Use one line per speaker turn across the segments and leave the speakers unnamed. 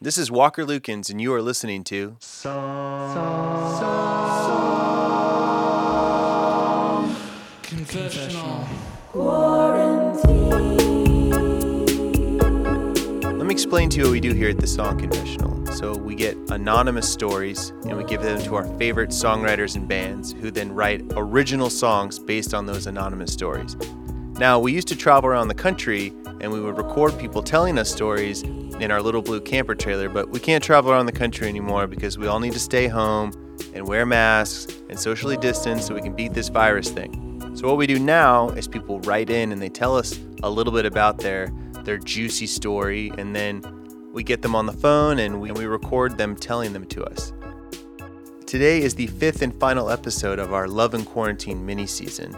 This is Walker Lukens, and you are listening to Song
Confessional.
Let me explain to you what we do here at the Song Confessional. So, we get anonymous stories and we give them to our favorite songwriters and bands who then write original songs based on those anonymous stories. Now, we used to travel around the country and we would record people telling us stories in our little blue camper trailer, but we can't travel around the country anymore because we all need to stay home and wear masks and socially distance so we can beat this virus thing. So what we do now is people write in and they tell us a little bit about their their juicy story and then we get them on the phone and we, we record them telling them to us. Today is the fifth and final episode of our Love and Quarantine mini season.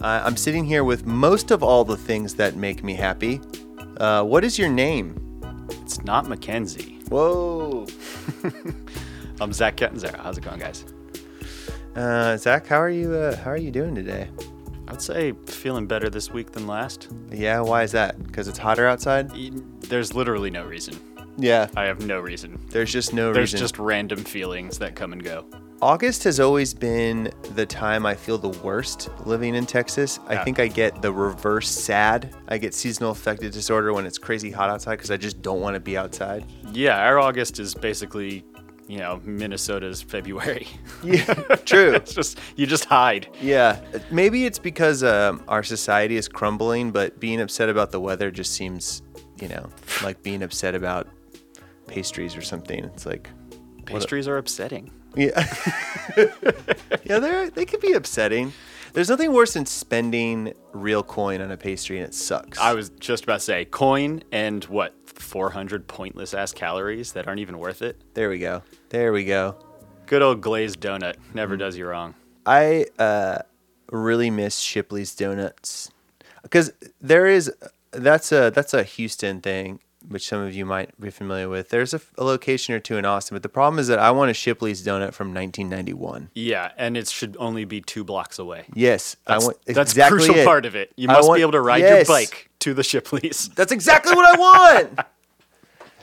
Uh, I'm sitting here with most of all the things that make me happy. Uh, what is your name?
It's not Mackenzie.
Whoa.
I'm Zach Kettenzera. How's it going, guys?
Uh, Zach, how are you? Uh, how are you doing today?
I'd say feeling better this week than last.
Yeah, why is that? Because it's hotter outside.
There's literally no reason.
Yeah,
I have no reason.
there's just no reason.
There's
reason.
just random feelings that come and go.
August has always been the time I feel the worst living in Texas. I think I get the reverse sad. I get seasonal affective disorder when it's crazy hot outside because I just don't want to be outside.
Yeah, our August is basically, you know, Minnesota's February.
Yeah, true.
it's just you just hide.
Yeah, maybe it's because um, our society is crumbling, but being upset about the weather just seems, you know, like being upset about pastries or something. It's like,
Pastries are upsetting.
Yeah, yeah, they they could be upsetting. There's nothing worse than spending real coin on a pastry and it sucks.
I was just about to say coin and what 400 pointless ass calories that aren't even worth it.
there we go. There we go.
Good old glazed donut never does you wrong.
I uh, really miss Shipley's Donuts because there is that's a that's a Houston thing, which some of you might be familiar with. There's a, a location or two in Austin, but the problem is that I want a Shipley's donut from 1991.
Yeah, and it should only be two blocks away.
Yes,
That's,
I want
that's
exactly
crucial
it.
part of it. You must
want-
be able to ride
yes.
your bike to the Shipley's.
That's exactly what I want.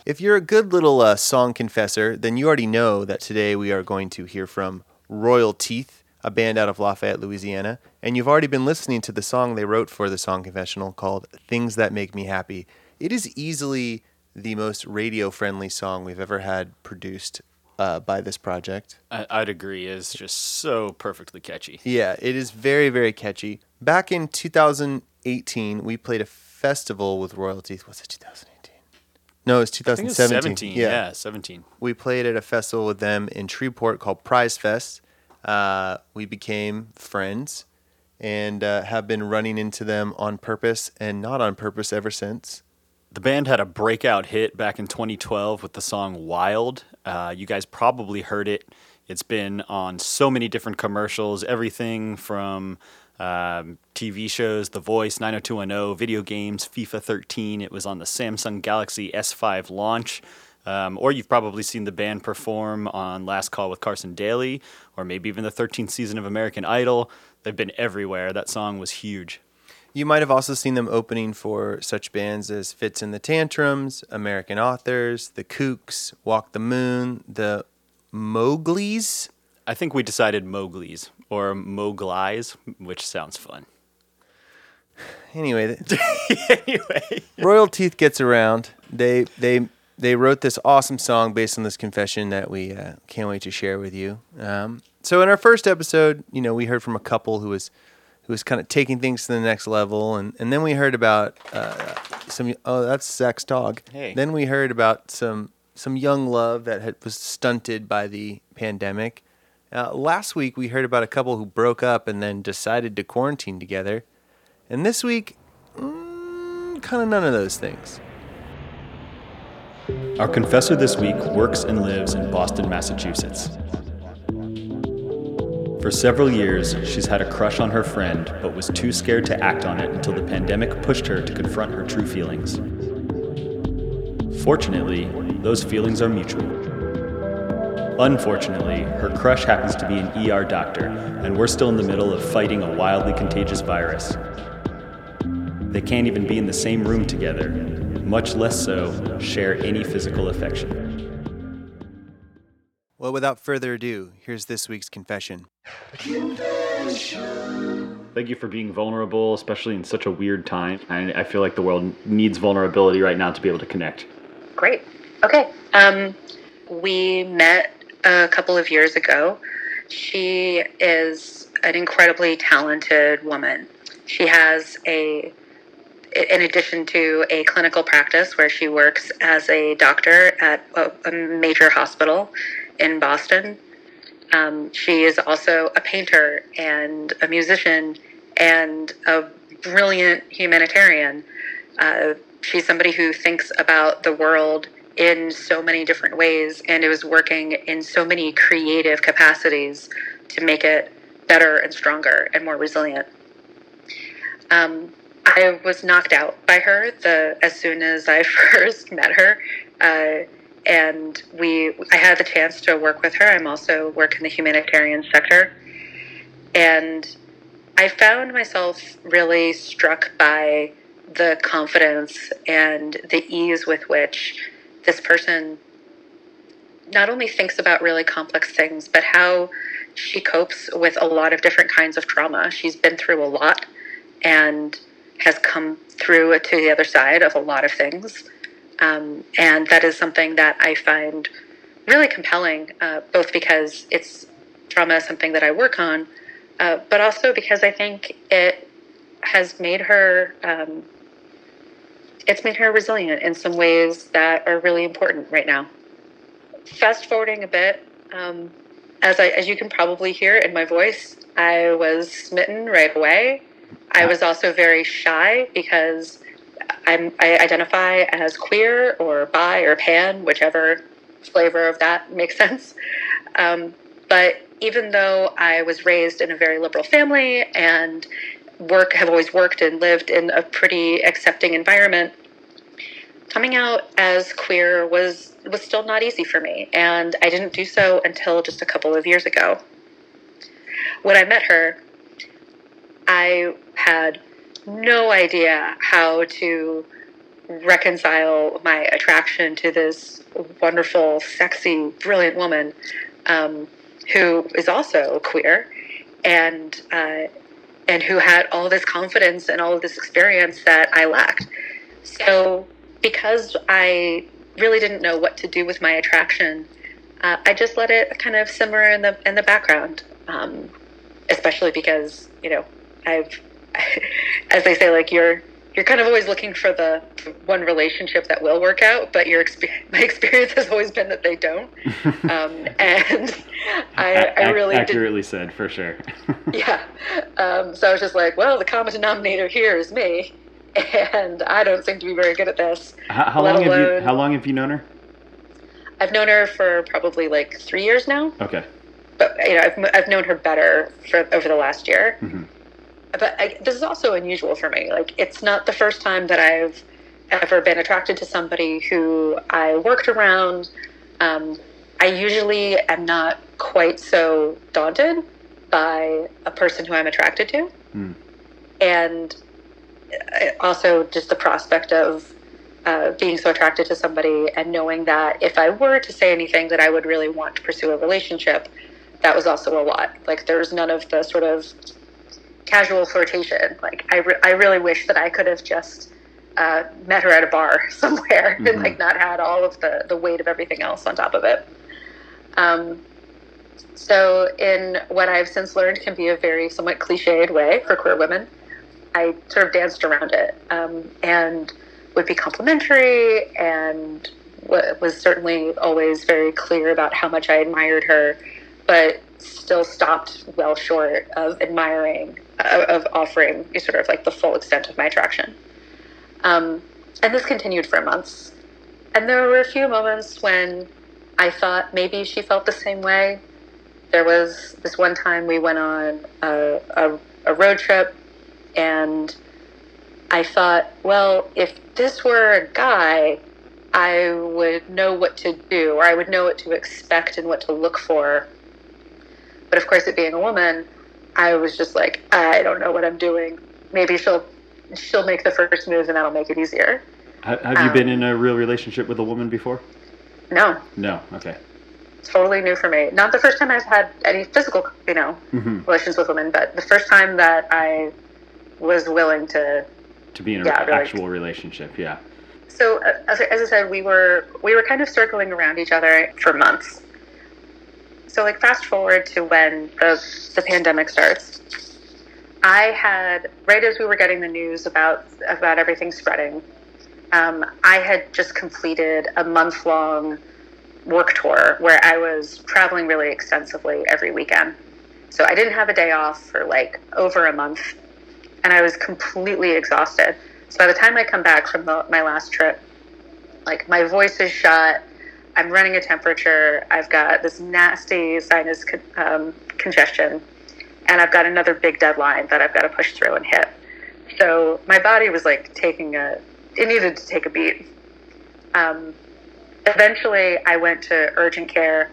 if you're a good little uh, song confessor, then you already know that today we are going to hear from Royal Teeth, a band out of Lafayette, Louisiana. And you've already been listening to the song they wrote for the Song Confessional called Things That Make Me Happy. It is easily the most radio friendly song we've ever had produced uh, by this project.
I, I'd agree. It's just so perfectly catchy.
Yeah, it is very, very catchy. Back in 2018, we played a festival with Royal Teeth. Was it 2018? No, it's
I think it's
2017.
17. Yeah. 17.
We played at a festival with them in Shreveport called Prize Fest. Uh, we became friends and uh, have been running into them on purpose and not on purpose ever since.
The band had a breakout hit back in 2012 with the song Wild. Uh, you guys probably heard it. It's been on so many different commercials, everything from um, TV shows, The Voice, 90210, video games, FIFA 13. It was on the Samsung Galaxy S5 launch. Um, or you've probably seen the band perform on Last Call with Carson Daly, or maybe even the 13th season of American Idol. They've been everywhere. That song was huge.
You might have also seen them opening for such bands as Fitz and the Tantrums, American Authors, The Kooks, Walk the Moon, The Mowgli's.
I think we decided Mowgli's or Mogli's, which sounds fun.
Anyway,
anyway,
Royal Teeth gets around. They they they wrote this awesome song based on this confession that we uh, can't wait to share with you. Um, so in our first episode, you know, we heard from a couple who was who was kind of taking things to the next level, and and then we heard about uh, some. Oh, that's Zach's dog.
Hey.
Then we heard about some some young love that had, was stunted by the pandemic. Uh, last week we heard about a couple who broke up and then decided to quarantine together, and this week, mm, kind of none of those things.
our confessor this week works and lives in Boston, Massachusetts. For several years, she's had a crush on her friend, but was too scared to act on it until the pandemic pushed her to confront her true feelings. Fortunately, those feelings are mutual. Unfortunately, her crush happens to be an ER doctor, and we're still in the middle of fighting a wildly contagious virus. They can't even be in the same room together, much less so share any physical affection.
Well, without further ado, here's this week's confession.
Thank you for being vulnerable, especially in such a weird time. I, I feel like the world needs vulnerability right now to be able to connect.
Great. Okay. Um, we met a couple of years ago. She is an incredibly talented woman. She has a, in addition to a clinical practice where she works as a doctor at a, a major hospital in Boston. Um, she is also a painter and a musician and a brilliant humanitarian. Uh, she's somebody who thinks about the world in so many different ways and is working in so many creative capacities to make it better and stronger and more resilient. Um, I was knocked out by her the as soon as I first met her. Uh, and we I had the chance to work with her. I'm also work in the humanitarian sector, and I found myself really struck by the confidence and the ease with which this person not only thinks about really complex things, but how she copes with a lot of different kinds of trauma. She's been through a lot and has come through to the other side of a lot of things. Um, and that is something that I find really compelling, uh, both because it's trauma is something that I work on, uh, but also because I think it has made her um, it's made her resilient in some ways that are really important right now. Fast forwarding a bit, um, as I as you can probably hear in my voice, I was smitten right away. I was also very shy because I'm, I identify as queer or bi or pan, whichever flavor of that makes sense. Um, but even though I was raised in a very liberal family and work have always worked and lived in a pretty accepting environment, coming out as queer was was still not easy for me, and I didn't do so until just a couple of years ago. When I met her, I had no idea how to reconcile my attraction to this wonderful, sexy, brilliant woman um, who is also queer and uh, and who had all this confidence and all of this experience that I lacked. So because I really didn't know what to do with my attraction, uh, I just let it kind of simmer in the in the background. Um, especially because you know I've as they say, like you're you're kind of always looking for the one relationship that will work out, but your my experience has always been that they don't. Um, and I, I really
accurately did, said for sure.
yeah. Um, so I was just like, well, the common denominator here is me, and I don't seem to be very good at this.
How, how long alone, have you How long have you known her?
I've known her for probably like three years now.
Okay.
But you know, I've I've known her better for over the last year. Mm-hmm but I, this is also unusual for me. Like, it's not the first time that I've ever been attracted to somebody who I worked around. Um, I usually am not quite so daunted by a person who I'm attracted to. Mm. And uh, also just the prospect of uh, being so attracted to somebody and knowing that if I were to say anything that I would really want to pursue a relationship, that was also a lot. Like, there's none of the sort of casual flirtation. Like I, re- I really wish that I could have just uh, met her at a bar somewhere mm-hmm. and like not had all of the the weight of everything else on top of it. Um, so in what I've since learned can be a very somewhat cliched way for queer women, I sort of danced around it um, and would be complimentary and was certainly always very clear about how much I admired her, but still stopped well short of admiring, of offering sort of like the full extent of my attraction. Um, and this continued for months. And there were a few moments when I thought maybe she felt the same way. There was this one time we went on a, a, a road trip, and I thought, well, if this were a guy, I would know what to do, or I would know what to expect and what to look for but of course, it being a woman, I was just like, I don't know what I'm doing. Maybe she'll she'll make the first move and that'll make it easier.
Ha- Have you
Um,
been in a real relationship with a woman before?
No,
No. Okay.
totally new for me. Not the first time I've had any physical, you know,
hmm
relations with women, but the first time that I was willing to.
To be in an
Yeah, really.
actual relationship, yeah.
So uh, as, I- as I said, we were we were kind of circling around each other for months. So like fast forward to when the the pandemic starts. I had right as we were getting the news about about everything spreading. Um, I had just completed a month long work tour where I was traveling really extensively every weekend. So I didn't have a day off for like over a month, and I was completely exhausted. So by the time I come back from the, my last trip, like my voice is shot. I'm running a temperature. I've got this nasty sinus con- um, congestion, and I've got another big deadline that I've got to push through and hit. So my body was like taking a. It needed to take a beat. Um, eventually, I went to urgent care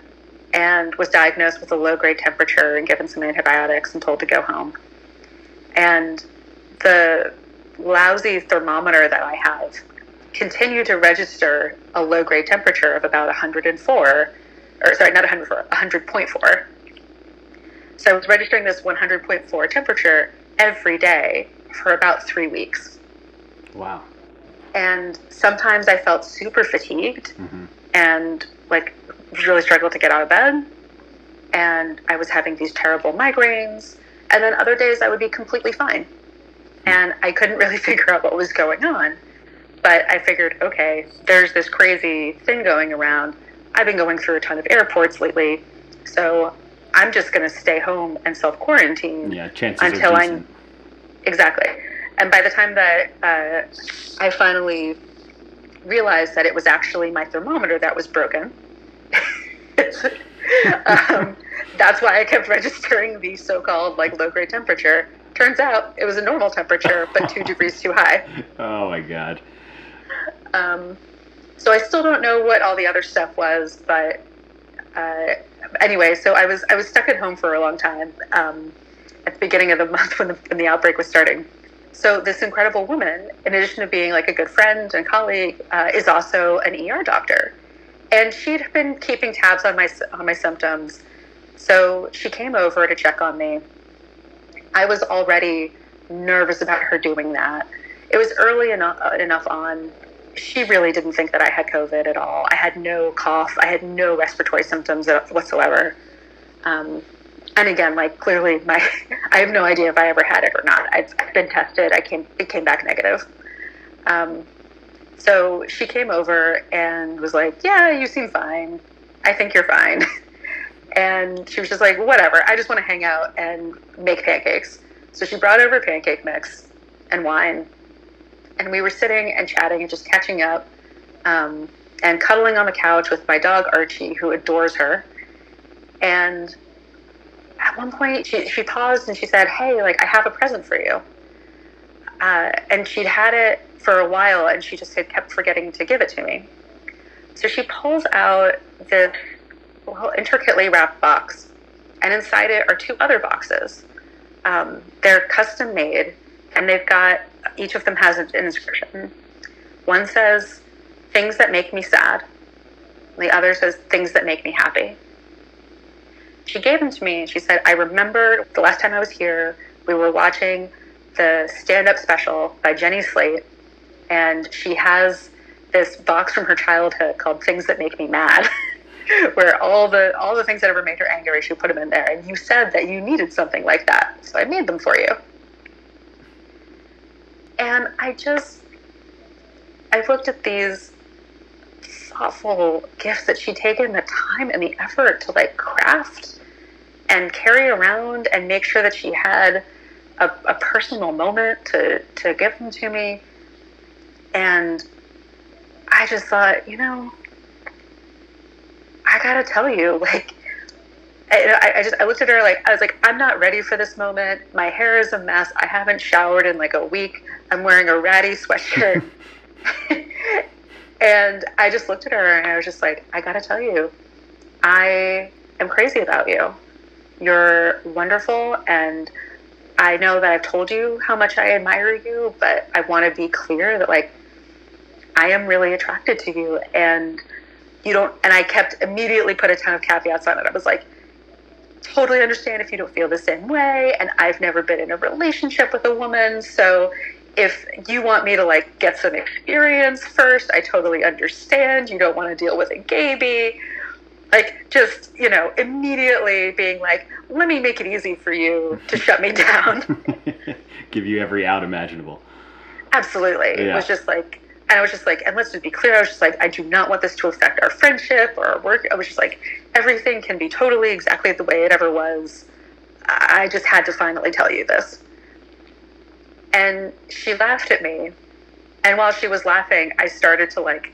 and was diagnosed with a low grade temperature and given some antibiotics and told to go home. And the lousy thermometer that I have continued to register a low grade temperature of about 104, or sorry, not 104, 100.4. So I was registering this 100.4 temperature every day for about three weeks.
Wow.
And sometimes I felt super fatigued
hmm
and like really struggled to get out of bed. And I was having these terrible migraines. And then other days I would be completely fine. And I couldn't really figure out what was going on. But I figured, okay, there's this crazy thing going around. I've been going through a ton of airports lately. So I'm just going to stay home and self quarantine
Yeah, chances
Until
are I'm
Exactly. And by the time that uh, I finally realized that it was actually my thermometer that was broken, um, that's why I kept registering the so-called like low-grade temperature. Turns out it was a normal temperature, but two degrees too high.
Oh my god.
Um, so I still don't know what all the other stuff was, but uh, anyway, so I was I was stuck at home for a long time um, at the beginning of the month when the, when the outbreak was starting. So this incredible woman, in addition to being like a good friend and colleague, uh, is also an ER doctor, and she'd been keeping tabs on my on my symptoms. So she came over to check on me. I was already nervous about her doing that. It was early enough, enough on. She really didn't think that I had COVID at all. I had no cough. I had no respiratory symptoms whatsoever. Um, and again, like clearly, my I have no idea if I ever had it or not. I've, been tested. I came it came back negative. Um, so she came over and was like, "Yeah, you seem fine. I think you're fine." And she was just like, "Whatever. I just want to hang out and make pancakes." So she brought over pancake mix and wine, and we were sitting and chatting and just catching up, um, and cuddling on the couch with my dog Archie, who adores her. And at one point, she she paused and she said, "Hey, like I have a present for you." Uh, and she'd had it for a while, and she just had kept forgetting to give it to me. So she pulls out this well, intricately wrapped box, and inside it are two other boxes. Um, they're custom made, and they've got each of them has an inscription. One says "Things that make me sad." The other says "Things that make me happy." She gave them to me, and she said, "I remember the last time I was here, we were watching the stand-up special by Jenny Slate, and she has this box from her childhood called Things That Make Me Mad." where all the all the things that ever made her angry, she put them in there. And you said that you needed something like that, so I made them for you. And I just, I looked at these thoughtful gifts that she'd taken the time and the effort to like craft and carry around and make sure that she had a, a personal moment to to give them to me. And I just thought, you know, I gotta tell you, like, I, I just I looked at her like I was like I'm not ready for this moment. My hair is a mess. I haven't showered in like a week. I'm wearing a ratty sweatshirt, and I just looked at her and I was just like I gotta tell you, I am crazy about you. You're wonderful, and I know that I've told you how much I admire you, but I want to be clear that like I am really attracted to you and you don't and I kept immediately put a ton of caveats on it. I was like, totally understand if you don't feel the same way and I've never been in a relationship with a woman, so if you want me to like get some experience first, I totally understand. You don't want to deal with a gaby. Like just, you know, immediately being like, let me make it easy for you to shut me down.
Give you every out imaginable.
Absolutely. Yeah. It was just like and I was just like, and let's just be clear, I was just like, I do not want this to affect our friendship or our work. I was just like, everything can be totally exactly the way it ever was. I just had to finally tell you this. And she laughed at me. And while she was laughing, I started to like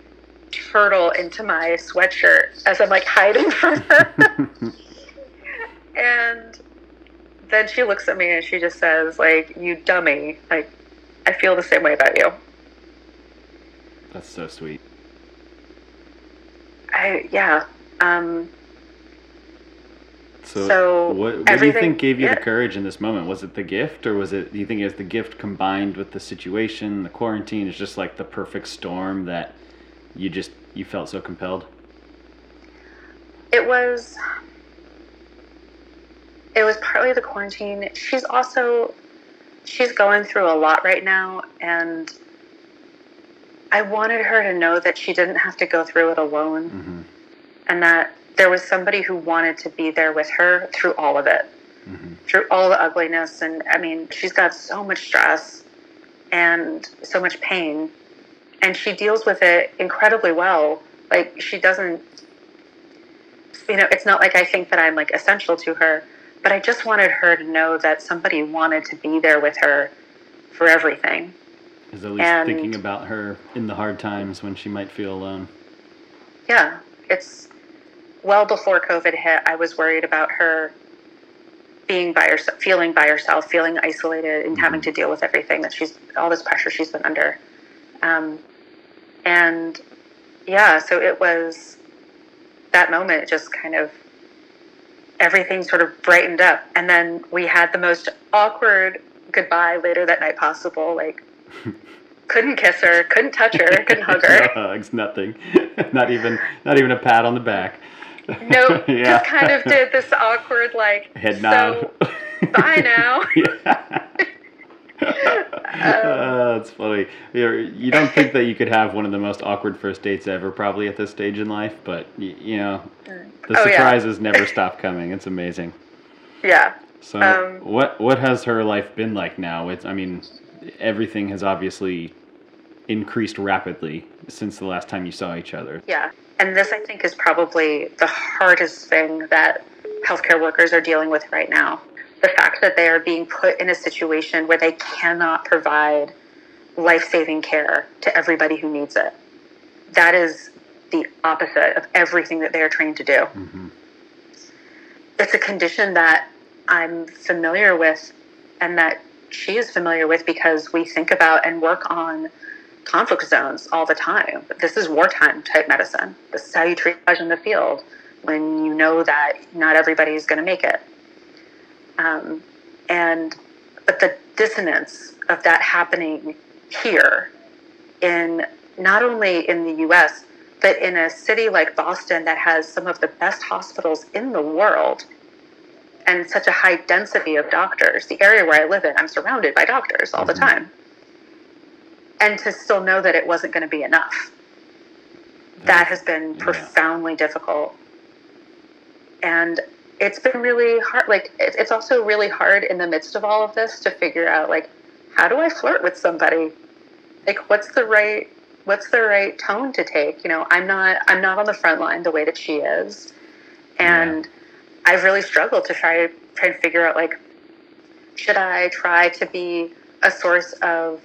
turtle into my sweatshirt as I'm like hiding from her. and then she looks at me and she just says, like, you dummy. Like, I feel the same way about you.
That's so sweet.
I yeah. Um,
so, so what, what do you think gave you yeah. the courage in this moment? Was it the gift, or was it? Do you think it was the gift combined with the situation, the quarantine? Is just like the perfect storm that you just you felt so compelled.
It was. It was partly the quarantine. She's also, she's going through a lot right now, and I wanted her to know that she didn't have to go through it alone mm-hmm. and that there was somebody who wanted to be there with her through all of it, mm-hmm. through all the ugliness. And I mean, she's got so much stress and so much pain, and she deals with it incredibly well. Like, she doesn't, you know, it's not like I think that I'm like essential to her, but I just wanted her to know that somebody wanted to be there with her for everything
is at least and, thinking about her in the hard times when she might feel alone.
Yeah, it's well before COVID hit. I was worried about her being by herself, feeling by herself, feeling isolated, and mm-hmm. having to deal with everything that she's all this pressure she's been under. Um, and yeah, so it was that moment. Just kind of everything sort of brightened up, and then we had the most awkward goodbye later that night possible. Like couldn't kiss her, couldn't touch her, couldn't hug her.
no hugs, nothing. not even not even a pat on the back.
Nope. yeah. Just kind of did this awkward like
head nod.
So, bye now.
yeah. um, that's funny. You're, you don't think that you could have one of the most awkward first dates ever, probably at this stage in life, but you, you know, the oh, surprises yeah. never stop coming. It's amazing.
Yeah.
So, um, what what has her life been like now? It's, I mean, everything has obviously increased rapidly since the last time you saw each other.
Yeah. And this, I think, is probably the hardest thing that healthcare workers are dealing with right now. The fact that they are being put in a situation where they cannot provide life saving care to everybody who needs it. That is the opposite of everything that they are trained to do. Mm-hmm. It's a condition that I'm familiar with and that she is familiar with because we think about and work on conflict zones all the time. This is wartime type medicine. This is how you triage in the field when you know that not everybody is going to make it. Um, and but the dissonance of that happening here in not only in the US but in a city like Boston that has some of the best hospitals in the world and such a high density of doctors. The area where I live in, I'm surrounded by doctors all mm-hmm. the time. And to still know that it wasn't going to be enough. That has been yeah. profoundly difficult. And it's been really hard. Like, it's also really hard in the midst of all of this to figure out, like, how do I flirt with somebody? Like, what's the right what's the right tone to take you know i'm not i'm not on the front line the way that she is and yeah. I've really struggled to try try to figure out like should I try to be a source of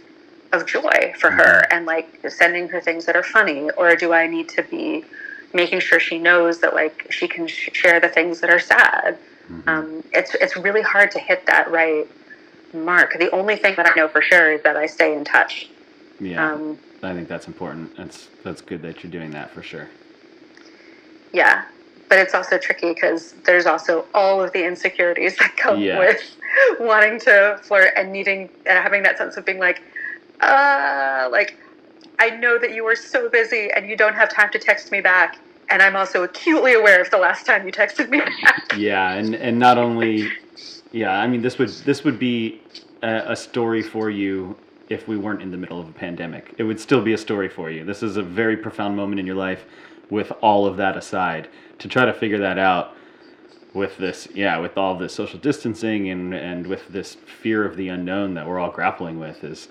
of joy for her mm-hmm. and like sending her things that are funny? Or do I need to be making sure she knows that like she can sh- share the things that are sad? Mm-hmm. um, it's it's really hard to hit that right mark. The only thing that I know for sure is that I stay in touch.
Yeah. Um, I think that's important. That's that's good that you're doing that for sure.
Yeah but it's also tricky because there's also all of the insecurities that come yeah. with wanting to flirt and needing and having that sense of being like, uh, like I know that you are so busy and you don't have time to text me back. And I'm also acutely aware of the last time you texted me back.
Yeah, and and not only, yeah, I mean this would this would be a, a story for you if we weren't in the middle of a pandemic. It would still be a story for you. This is a very profound moment in your life with all of that aside. To try to figure that out with this, yeah, with all this social distancing and, and with this fear of the unknown that we're all grappling with is,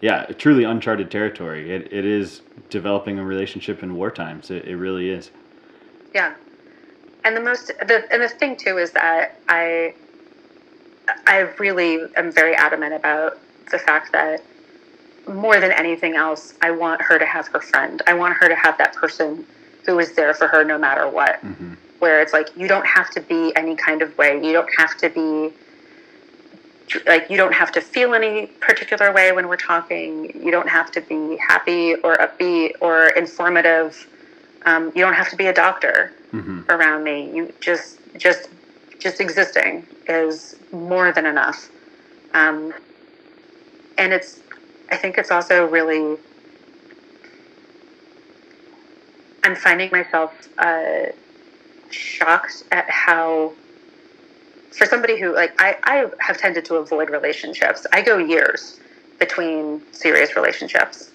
yeah, truly uncharted territory. It, it is developing a relationship in war times. It, it really is.
Yeah. And the most, the, and the thing too is that I, I really am very adamant about the fact that more than anything else, I want her to have her friend. I want her to have that person who is there for her no matter what.
Mm-hmm.
Where it's like, you don't have to be any kind of way. You don't have to be, like, you don't have to feel any particular way when we're talking. You don't have to be happy or upbeat or informative. Um, you don't have to be a doctor
Mm-hmm.
around me. You just, just, just existing is more than enough. Um, and it's, I think it's also really, I'm finding myself uh, shocked at how, for somebody who, like, I, I have tended to avoid relationships. I go years between serious relationships.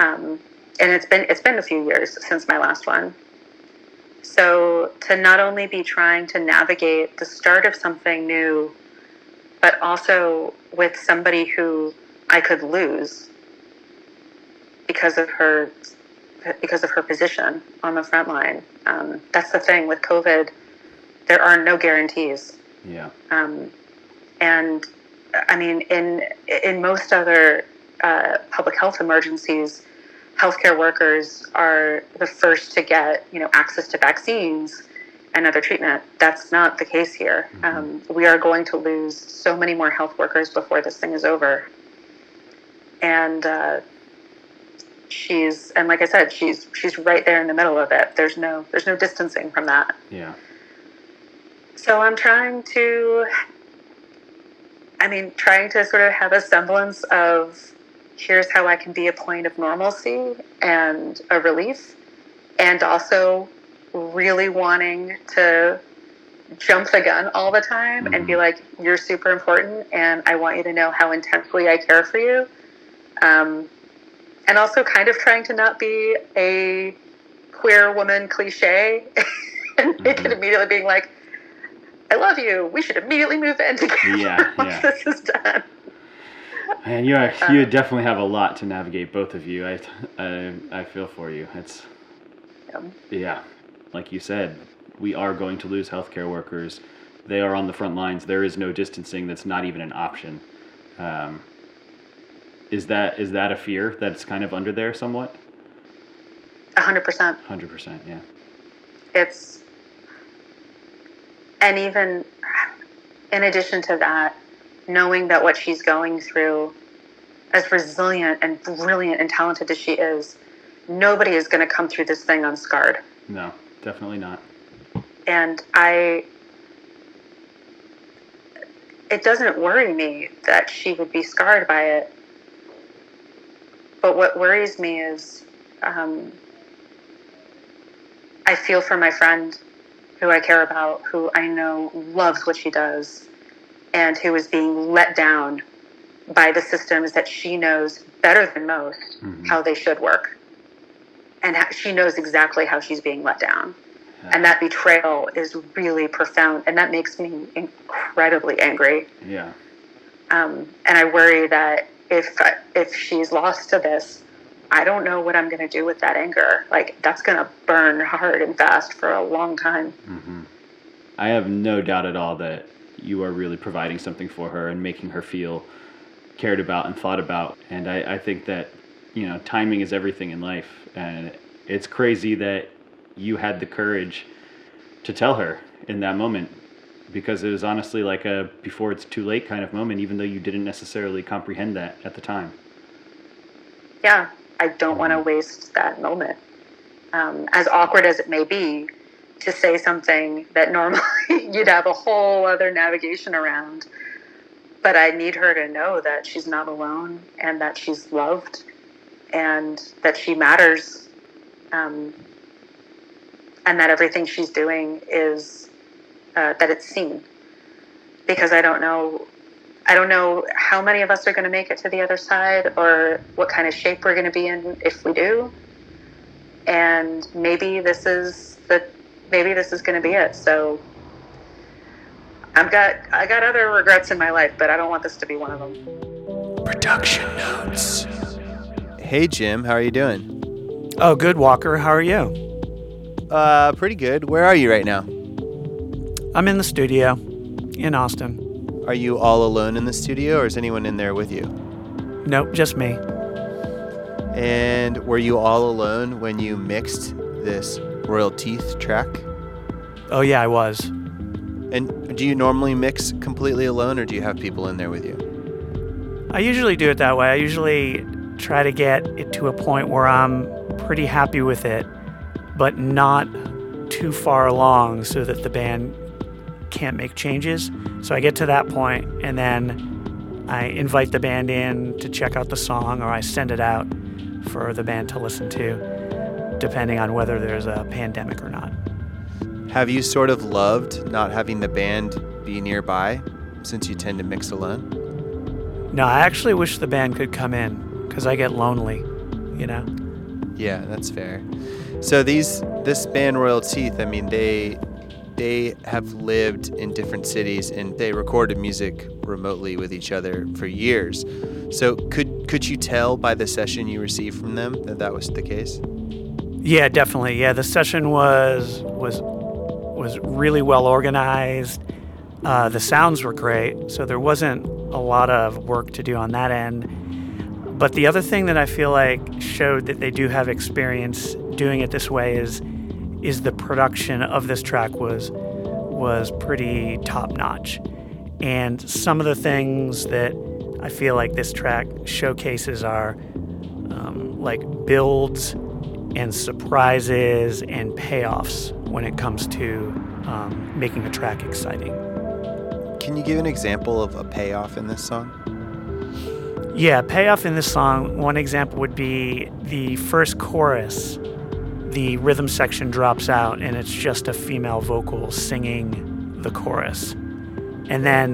Um, and it's been it's been a few years since my last one. So to not only be trying to navigate the start of something new, but also with somebody who I could lose because of her because of her position on the front line. Um, that's the thing with COVID. There are no guarantees.
Yeah.
Um, and I mean, in in most other uh, public health emergencies, healthcare workers are the first to get you know access to vaccines and other treatment. That's not the case here. Um, we are going to lose so many more health workers before this thing is over. And uh, she's and like I said, she's she's right there in the middle of it. There's no there's no distancing from that.
Yeah.
So I'm trying to, I mean, trying to sort of have a semblance of here's how I can be a point of normalcy and a relief, and also really wanting to jump the gun all the time and be like, you're super important, and I want you to know how intensely I care for you. Um, and also kind of trying to not be a queer woman cliche and make it immediately being like, I love you. We should immediately move in together
Yeah,
once
yeah.
this is done.
And you are, you
Uh,
definitely have a lot to navigate, both of you. I, I, I feel for you. It's
Um,
yeah, like you said, we are going to lose healthcare workers. They are on the front lines. There is no distancing. That's not even an option. Um, is that is that a fear that's kind of under there somewhat?
A hundred percent.
Hundred percent. Yeah.
It's and even in addition to that, knowing that what she's going through, as resilient and brilliant and talented as she is, nobody is going to come through this thing unscarred.
No, definitely not.
and I it doesn't worry me that she would be scarred by it. But what worries me is um, I feel for my friend who I care about, who I know loves what she does, and who is being let down by the systems that she knows better than most
Mhm.
how they should work. And she knows exactly how she's being let down
Yeah.
and that betrayal is really profound and that makes me incredibly angry
Yeah.
um, and i worry that if if she's lost to this i don't know what i'm going to do with that anger like that's going to burn hard and fast for a long time
hmm I have no doubt at all that you are really providing something for her and making her feel cared about and thought about. And I, I think that, you know, timing is everything in life. And it's crazy that you had the courage to tell her in that moment because it was honestly like a before it's too late kind of moment, even though you didn't necessarily comprehend that at the time.
yeah i don't want to waste that moment um, as awkward as it may be to say something that normally you'd have a whole other navigation around but i need her to know that she's not alone and that she's loved and that she matters, um, and that everything she's doing is uh, that it's seen. Because I don't know, I don't know how many of us are going to make it to the other side, or what kind of shape we're going to be in if we do. And maybe this is the, maybe this is going to be it. So I've got I got other regrets in my life, but I don't want this to be one of them.
Production notes. Hey Jim, how are you doing?
Oh, good, Walker. How are you?
Uh, pretty good. Where are you right now?
I'm in the studio in Austin.
Are you all alone in the studio, or is anyone in there with you?
Nope, just me.
And were you all alone when you mixed this Royal Teeth track?
Oh yeah, I was.
And do you normally mix completely alone, or do you have people in there with you?
I usually do it that way. I usually try to get it to a point where I'm pretty happy with it, but not too far along so that the band can't make changes. So I get to that point and then I invite the band in to check out the song or I send it out for the band to listen to, depending on whether there's a pandemic or not.
Have you sort of loved not having the band be nearby since you tend to mix alone?
No, I actually wish the band could come in because I get lonely, you know?
Yeah, that's fair. So these this band Royal Teeth, I mean, they they have lived in different cities and they recorded music remotely with each other for years. So could could you tell by the session you received from them that that was the case?
Yeah, definitely. Yeah, the session was was was really well organized. Uh, the sounds were great, so there wasn't a lot of work to do on that end. But the other thing that I feel like showed that they do have experience doing it this way is is the production of this track was was pretty top notch. And some of the things that I feel like this track showcases are um, like builds and surprises and payoffs when it comes to um, making a track exciting.
Can you give an example of a payoff in this song?
Yeah, payoff in this song, one example would be the first chorus. The rhythm section drops out and it's just a female vocal singing the chorus. And then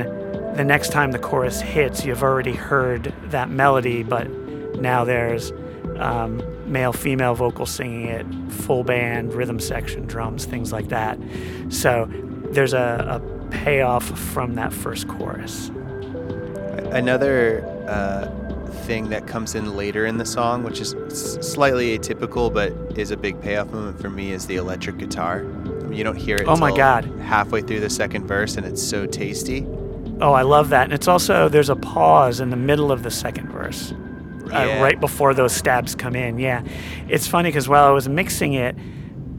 the next time the chorus hits, you've already heard that melody, but now there's um, male female vocal singing it, full band, rhythm section, drums, things like that. So there's a, a payoff from that first chorus.
Another uh, thing that comes in later in the song, which is slightly atypical but is a big payoff moment for me, is the electric guitar. I mean, you don't hear it.
Oh my god!
Halfway through the second verse, and it's so tasty.
Oh, I love that. And it's also there's a pause in the middle of the second verse uh, right before those stabs come in. Yeah, it's funny because while I was mixing it,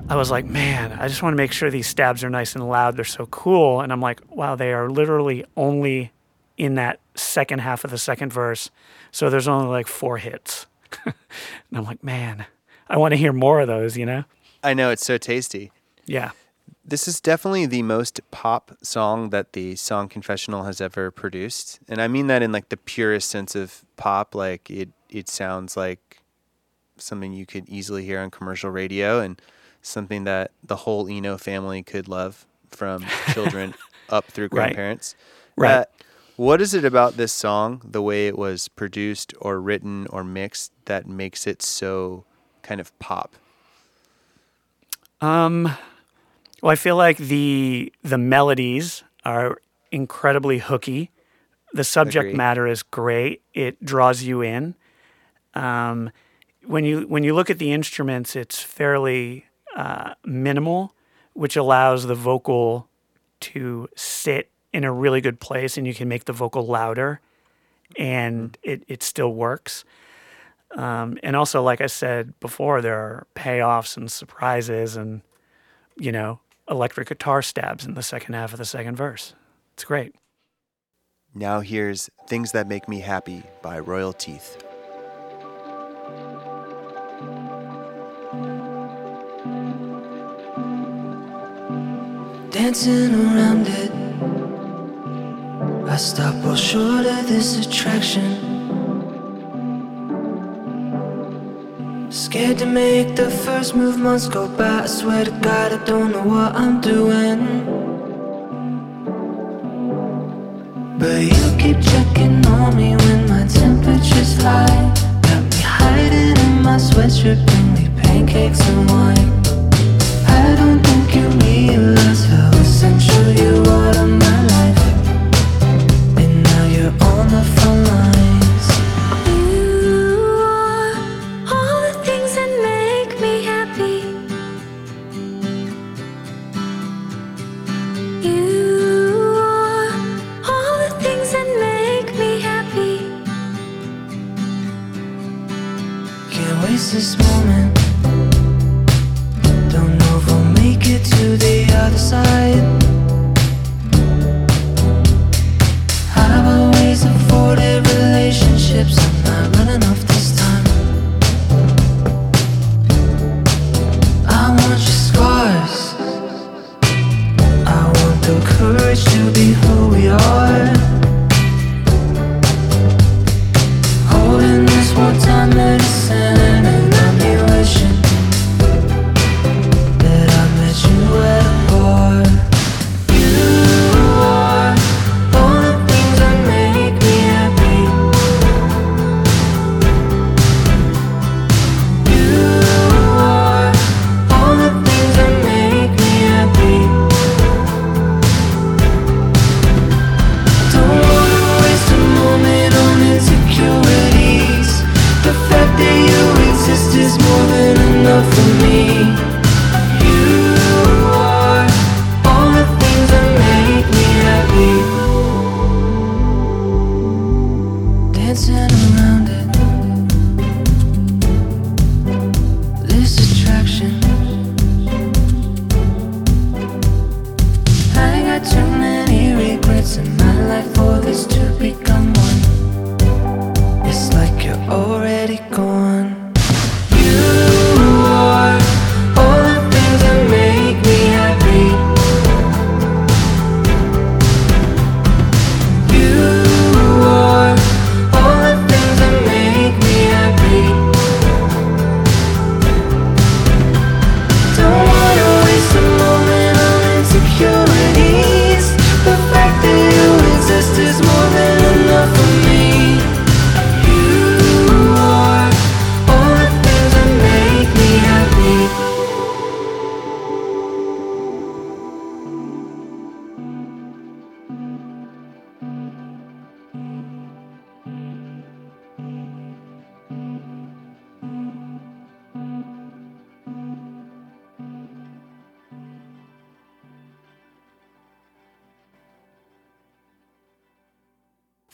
I was like, man, I just want to make sure these stabs are nice and loud. They're so cool. And I'm like, wow, they are literally only in that second half of the second verse. So there's only like four hits. and I'm like, man, I want to hear more of those, you know?
I know, it's so tasty.
Yeah.
This is definitely the most pop song that the Song Confessional has ever produced. And I mean that in like the purest sense of pop. Like it it sounds like something you could easily hear on commercial radio and something that the whole Eno family could love from children up through grandparents.
Right. right. Uh,
what is it about this song, the way it was produced or written or mixed, that makes it so kind of pop?
Um, well, I feel like the the melodies are incredibly hooky. The subject Agreed. matter is great. It draws you in. Um, when you when you look at the instruments, it's fairly uh, minimal, which allows the vocal to sit in a really good place, and you can make the vocal louder, and mm-hmm. it it still works. Um, and also, like I said before, there are payoffs and surprises, and you know, electric guitar stabs in the second half of the second verse. It's great.
Now here's Things That Make Me Happy by Royal Teeth.
dancing around it. I stop well short of this attraction. Scared to make the first move, months go by. I swear to God, I don't know what I'm doing. But you keep checking on me when my temperature's high. Got me hiding in my sweatshirt, bring me pancakes and wine. I don't think you realize how essential you are to my the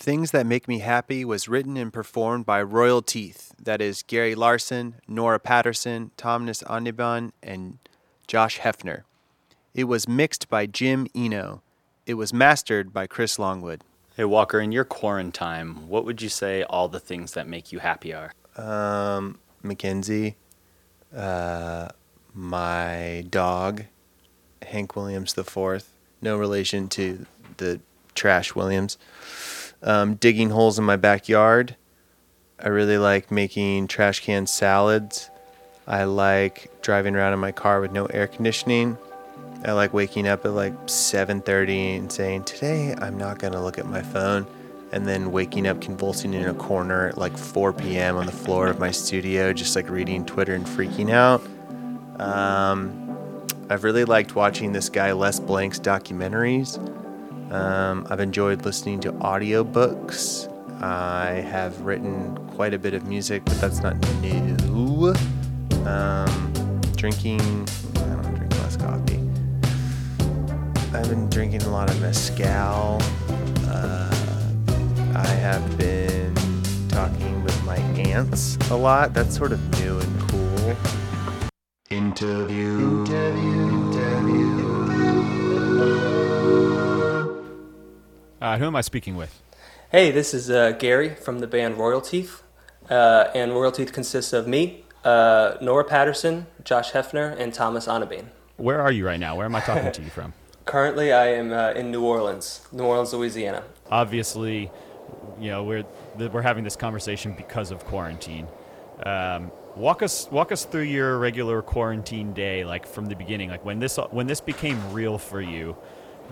Things That Make Me Happy
was written and performed by Royal Teeth. That is Gary Larson, Nora Patterson, Thomas Onebane, and Josh Hefner. It was mixed by Jim Eno. It was mastered by Chris Longwood.
Hey, Walker, in your quarantine, what would you say all the things that make you happy are?
Um, Mackenzie, uh, my dog, Hank Williams the fourth. No relation to the trash Williams. Um, digging holes in my backyard. I really like making trash can salads. I like driving around in my car with no air conditioning. I like waking up at like 7:30 and saying, "Today I'm not going to look at my phone." And then waking up convulsing in a corner at like 4 p.m. on the floor of my studio, just like reading Twitter and freaking out. Um, I've really liked watching this guy Les Blank's documentaries. Um, I've enjoyed listening to audiobooks. I have written quite a bit of music, but that's not new. Um, drinking, I don't drink less coffee. I've been drinking a lot of mezcal. Uh, I have been talking with my aunts a lot. That's sort of new and cool. Interview.
Uh, who am I speaking with?
Hey, this is uh, Gary from the band Royal Teeth. Uh, and Royal Teeth consists of me, uh, Nora Patterson, Josh Hefner, and Thomas Onebane.
Where are you right now? Where am I talking to you from?
Currently, I am uh, in New Orleans, New Orleans, Louisiana.
Obviously, you know we're we're having this conversation because of quarantine. Um,
Walk us walk us through your regular quarantine day, like from the beginning, like when this when this became real for you.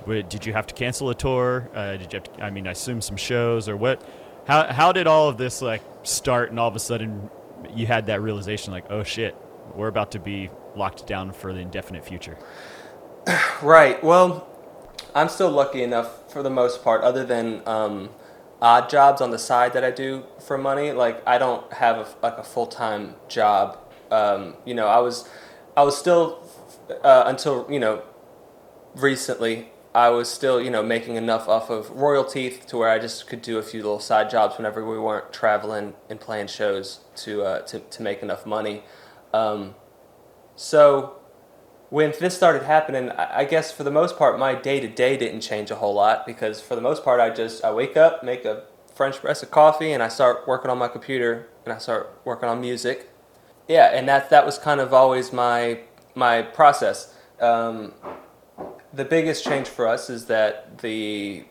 Did you have to cancel a tour? Uh, did you have to? I mean, I assume some shows or what? How how did all of this like start? And all of a sudden, you had that realization, like, oh shit, we're about to be locked down for the indefinite future.
Right. Well, I'm still lucky enough for the most part, other than um, odd jobs on the side that I do for money. Like I don't have a, like a full time job. Um, you know, I was I was still uh, until you know recently. I was still, you know, making enough off of Royal Teeth to where I just could do a few little side jobs whenever we weren't traveling and playing shows to uh, to to make enough money. Um, so when this started happening, I guess for the most part, my day to day didn't change a whole lot because for the most part, I just I wake up, make a French press of coffee, and I start working on my computer and I start working on music. Yeah, and that that was kind of always my my process. Um, the biggest change for us is that the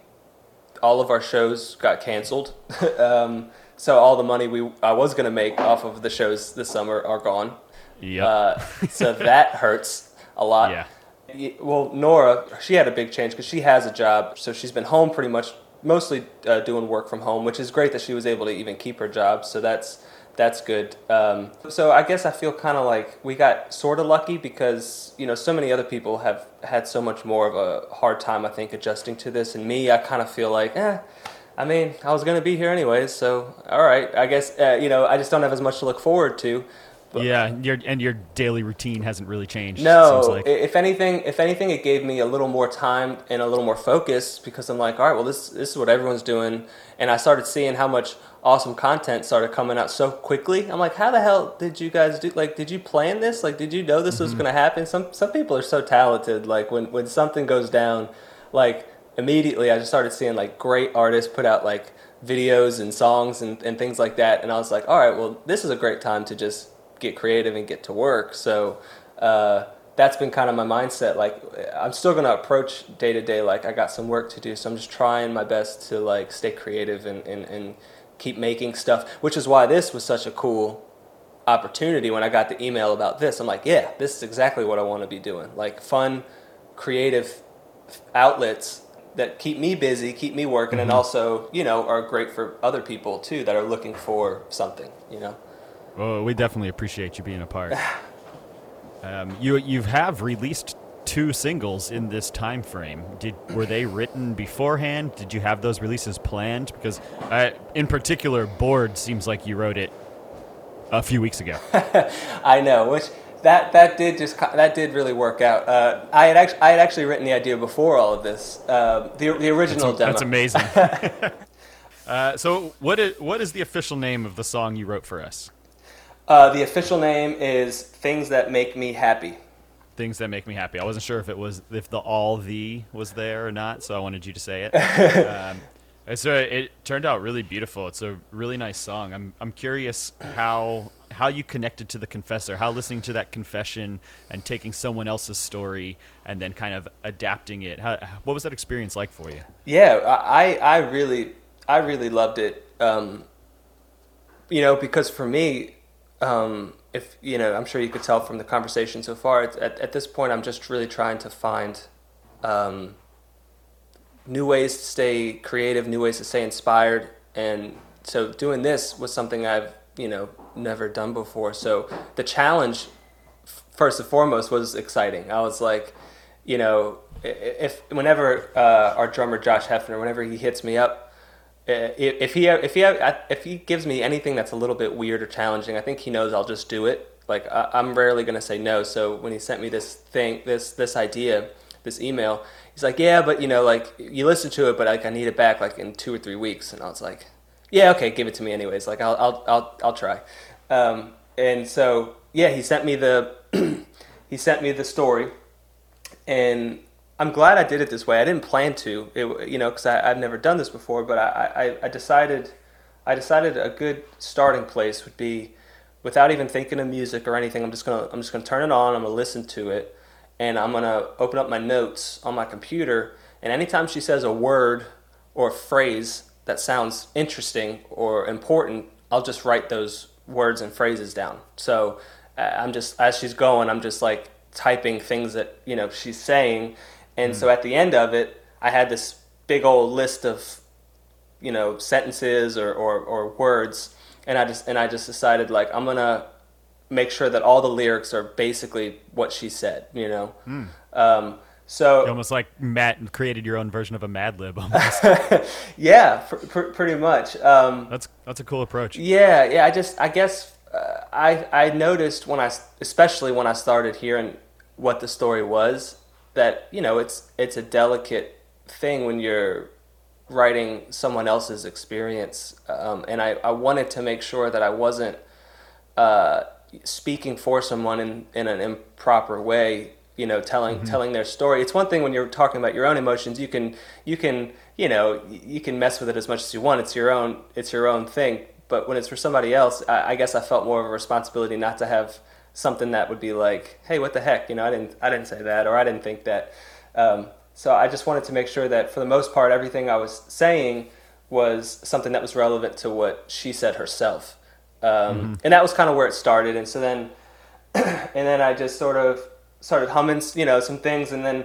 all of our shows got canceled. um, so all the money we I was gonna make off of the shows this summer are gone.
Yep.
Uh, so that hurts a lot.
Yeah.
Well, Nora, she had a big change because she has a job, so she's been home pretty much, mostly uh, doing work from home, which is great that she was able to even keep her job. So that's that's good. Um, so I guess I feel kind of like we got sort of lucky because you know so many other people have had so much more of a hard time, I think, adjusting to this, and me, I kind of feel like, eh. I mean, I was gonna be here anyways, so all right. I guess uh, you know I just don't have as much to look forward to.
Yeah, and your and your daily routine hasn't really changed. it
No,
seems like.
if anything, if anything, it gave me a little more time and a little more focus because I'm like, all right, well, this this is what everyone's doing, and I started seeing how much awesome content started coming out so quickly. I'm like, how the hell did you guys do? Like, did you plan this? Like, did you know this was mm-hmm. going to happen? Some some people are so talented. Like when when something goes down, like immediately I just started seeing like great artists put out like videos and songs and, and things like that, and I was like, all right, well, this is a great time to just get creative and get to work. So uh, that's been kind of my mindset. Like I'm still gonna approach day to day like I got some work to do. So I'm just trying my best to like stay creative and, and, and keep making stuff. Which is why this was such a cool opportunity when I got the email about this. I'm like, yeah, this is exactly what I want to be doing. Like fun, creative outlets that keep me busy, keep me working, and also you know are great for other people too that are looking for something. You know.
Well, we definitely appreciate you being a part. um, you you have released two singles in this time frame. Did were they written beforehand? Did you have those releases planned? Because uh, in particular, "Bored" seems like you wrote it a few weeks ago.
I know, which that that did just that did really work out. Uh, I had actually I had actually written the idea before all of this. Uh, the the original demo.
That's amazing. uh, so, what is what is the official name of the song you wrote for us?
Uh, the official name is "Things That Make Me Happy."
Things that make me happy. I wasn't sure if it was if the all the was there or not, so I wanted you to say it. um, so it turned out really beautiful. It's a really nice song. I'm I'm curious how how you connected to the confessor, how listening to that confession and taking someone else's story and then kind of adapting it. How, what was that experience like for you?
Yeah, I I really I really loved it. Um, you know, because for me, um, if you know, I'm sure you could tell from the conversation so far. At at this point, I'm just really trying to find um, new ways to stay creative, new ways to stay inspired, and so doing this was something I've you know never done before. So the challenge, first and foremost, was exciting. I was like, you know, if whenever uh, our drummer Josh Hefner, whenever he hits me up, if if he if he if he gives me anything that's a little bit weird or challenging, I think he knows I'll just do it. Like I, I'm rarely gonna say no. So when he sent me this thing, this this idea, this email, he's like, yeah, but you know, like you listen to it, but like I need it back like in two or three weeks, and I was like, yeah, okay, give it to me anyways. Like I'll I'll I'll I'll try. Um, and so yeah, he sent me the he sent me the story, and I'm glad I did it this way. I didn't plan to, it, you know, because I've never done this before. But I, I, I decided, I decided a good starting place would be, without even thinking of music or anything. I'm just gonna, I'm just gonna turn it on. I'm gonna listen to it, and I'm gonna open up my notes on my computer. And anytime she says a word or a phrase that sounds interesting or important, I'll just write those words and phrases down. So uh, I'm just as she's going, I'm just like typing things that you know she's saying, and so at the end of it, I had this big old list of you know sentences or, or, or words, and I just and I just decided like I'm gonna make sure that all the lyrics are basically what she said. You know, um, so
You almost like Matt created your own version of a Mad Lib. Almost.
yeah, pr- pr- pretty much. Um,
that's that's a cool approach.
Yeah, yeah. I just, I guess, uh, I I noticed when I, especially when I started hearing what the story was, that you know, it's it's a delicate thing when you're writing someone else's experience, um, and I I wanted to make sure that I wasn't uh, speaking for someone in in an improper way. You know, telling telling their story. It's one thing when you're talking about your own emotions. You can you can you know you can mess with it as much as you want. It's your own it's your own thing. But when it's for somebody else, I, I guess I felt more of a responsibility not to have something that would be like, hey, what the heck? You know, I didn't I didn't say that or I didn't think that. Um, so I just wanted to make sure that for the most part, everything I was saying was something that was relevant to what she said herself. Um, And that was kind of where it started. And so then and then I just sort of started humming, you know, some things, and then,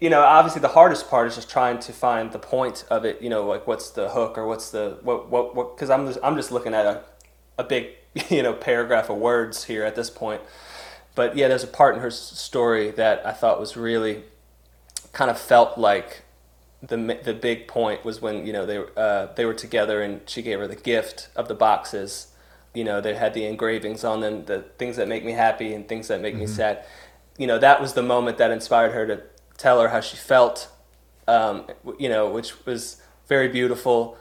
you know, obviously the hardest part is just trying to find the point of it, you know, like what's the hook or what's the what what what because I'm just I'm just looking at a a big you know paragraph of words here at this point, but yeah, there's a part in her story that I thought was really kind of felt like the the big point was when you know they uh, they were together and she gave her the gift of the boxes. You know, they had the engravings on them, the things that make me happy and things that make me sad. You know, that was the moment that inspired her to tell her how she felt. Um, you know, which was very beautiful.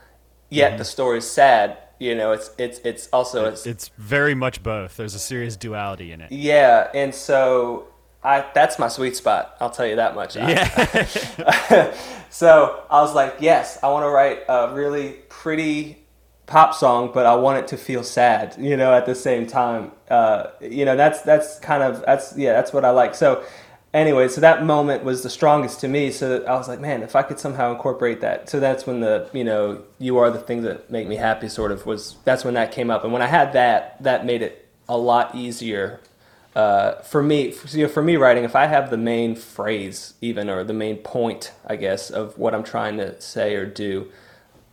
Yet the story's sad. You know, it's it's it's also it's
It's very much both. There's a serious duality in it.
yeah, and so I that's my sweet spot. I'll tell you that much. I- so I was like, yes, I want to write a really pretty pop song, but I want it to feel sad. You know, at the same time. Uh, you know, that's that's kind of that's yeah, that's what I like. So. Anyway, so that moment was the strongest to me. So I was like, man, if I could somehow incorporate that. So that's when the, you know, you are the things that make me happy sort of was, that's when that came up. And when I had that, that made it a lot easier uh, for me, for, you know, for me writing, if I have the main phrase even or the main point, I guess, of what I'm trying to say or do,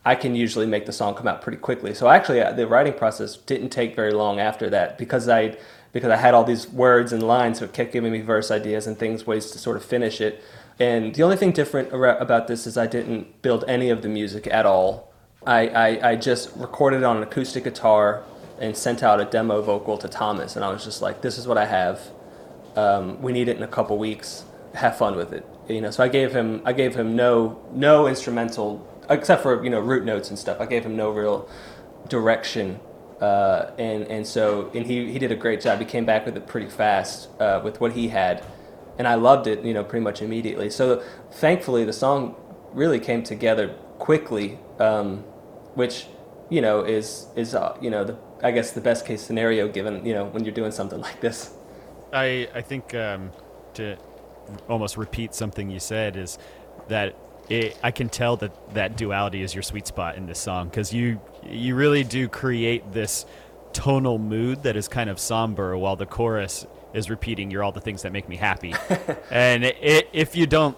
I can usually make the song come out pretty quickly. So actually, uh, the writing process didn't take very long after that because I because I had all these words and lines, so it kept giving me verse ideas and things, ways to sort of finish it. And the only thing different about this is I didn't build any of the music at all. I, I, I just recorded on an acoustic guitar and sent out a demo vocal to Thomas, and I was just like, "This is what I have. Um, we need it in a couple weeks. Have fun with it." You know, so I gave him I gave him no no instrumental except for you know root notes and stuff. I gave him no real direction, uh, and and so and he he did a great job. He came back with it pretty fast uh, with what he had, and I loved it. You know, pretty much immediately. So thankfully, the song really came together quickly, um, which you know is is uh, you know the I guess the best case scenario given you know when you're doing something like this.
I I think um, to almost repeat something you said is that it, I can tell that that duality is your sweet spot in this song because you you really do create this tonal mood that is kind of somber while the chorus is repeating "You're all the things that make me happy," and it, it, if you don't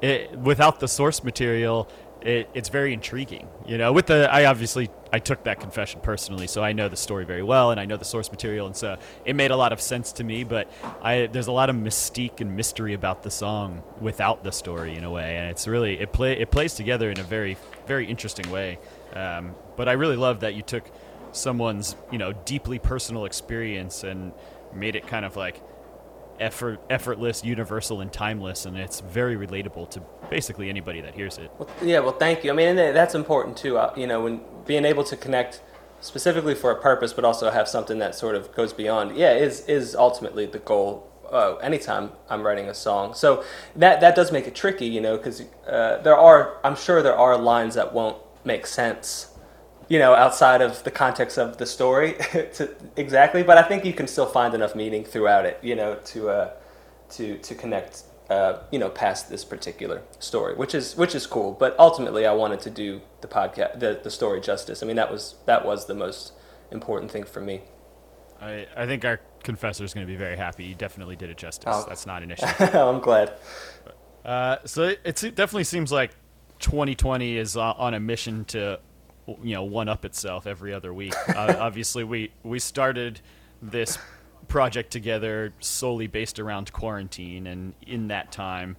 it, without the source material. It, it's very intriguing, you know. With the, I obviously I took that confession personally, so I know the story very well, and I know the source material, and so it made a lot of sense to me. But I, there's a lot of mystique and mystery about the song without the story in a way, and it's really it play it plays together in a very very interesting way. Um, but I really love that you took someone's you know deeply personal experience and made it kind of like effort effortless, universal, and timeless, and it's very relatable to basically anybody that hears it.
Well, yeah, well, thank you. I mean, that's important too. Uh, you know, when being able to connect specifically for a purpose, but also have something that sort of goes beyond. Yeah, is is ultimately the goal. Uh, anytime I'm writing a song, so that that does make it tricky, you know, because uh, there are, I'm sure there are lines that won't make sense, you know, outside of the context of the story, to, exactly. But I think you can still find enough meaning throughout it, you know, to uh, to to connect uh, you know past this particular story which is which is cool but ultimately i wanted to do the podcast the, the story justice i mean that was that was the most important thing for me
I, I think our confessor is going to be very happy. You definitely did it justice.
Oh.
That's not an issue.
I'm glad.
Uh, so it, it definitely seems like 2020 is uh, on a mission to, you know, one up itself every other week. Uh, obviously, we we started this project together solely based around quarantine, and in that time,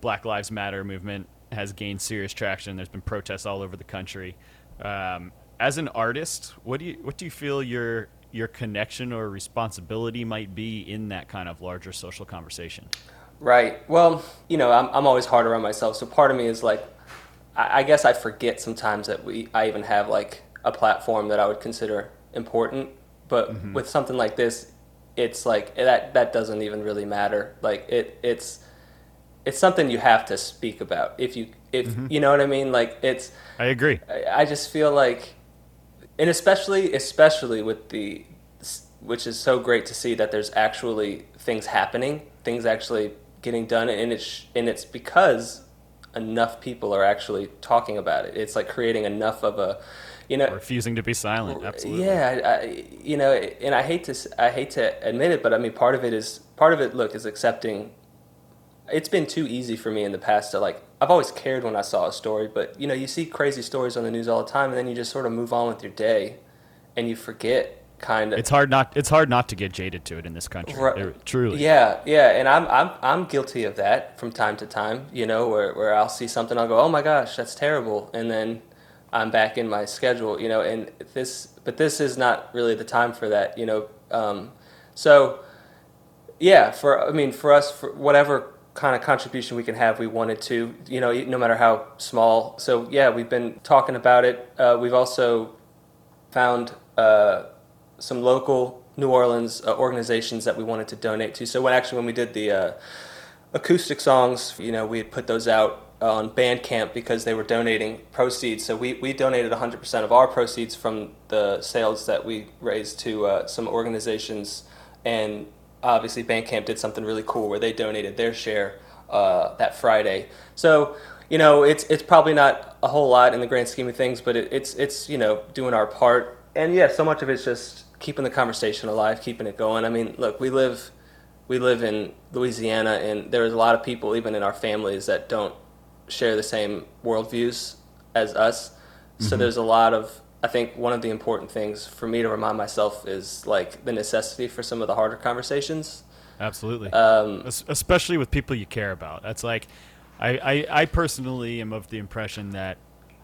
Black Lives Matter movement has gained serious traction. There's been protests all over the country. Um, as an artist, what do you what do you feel your your connection or responsibility might be in that kind of larger social conversation?
Right. Well, you know, I'm, I'm always harder on myself. So part of me is like, I, I guess I forget sometimes that we I even have like a platform that I would consider important. But mm-hmm. with something like this, it's like eh, that that doesn't even really matter. Like it it's it's something you have to speak about. If you if mm-hmm. you know what I mean. Like it's
I agree.
I- I just feel like, and especially especially with the, which is so great to see that there's actually things happening, things actually getting done, and it's and it's because enough people are actually talking about it. It's like creating enough of a, you know,
refusing to be silent. Absolutely.
yeah, I, I, you know, and I hate to I hate to admit it, but I mean, part of it is part of it. Look, is accepting. It's been too easy for me in the past to like. I've always cared when I saw a story, but you know, you see crazy stories on the news all the time, and then you just sort of move on with your day, and you forget kind of.
It's hard not. It's hard not to get jaded to it in this country.
Right.
It- truly.
Yeah, yeah, and I'm I'm I'm guilty of that from time to time. You know, where where I'll see something, I'll go, "Oh my gosh, that's terrible," and then I'm back in my schedule. You know, and this, but this is not really the time for that. You know, um, so yeah, for I mean, for us, for whatever kind of contribution we can have, we wanted to. You know, no matter how small. So yeah, we've been talking about it. Uh, we've also found uh, some local New Orleans uh, organizations that we wanted to donate to. So when actually when we did the uh, acoustic songs, you know, we had put those out on Bandcamp because they were donating proceeds. So we, we donated 100% of our proceeds from the sales that we raised to uh, some organizations. And obviously Bandcamp did something really cool where they donated their share uh, that Friday. So, you know, it's it's probably not a whole lot in the grand scheme of things, but it, it's it's you know doing our part. And yeah, so much of it's just keeping the conversation alive, keeping it going. I mean, look, we live we live in Louisiana, and there's a lot of people, even in our families, that don't share the same worldviews as us. So there's a lot of I think one of the important things for me to remind myself is like the necessity for some of the harder conversations.
Absolutely.
Um,
Es- Especially with people you care about. That's like, I, I, I personally am of the impression that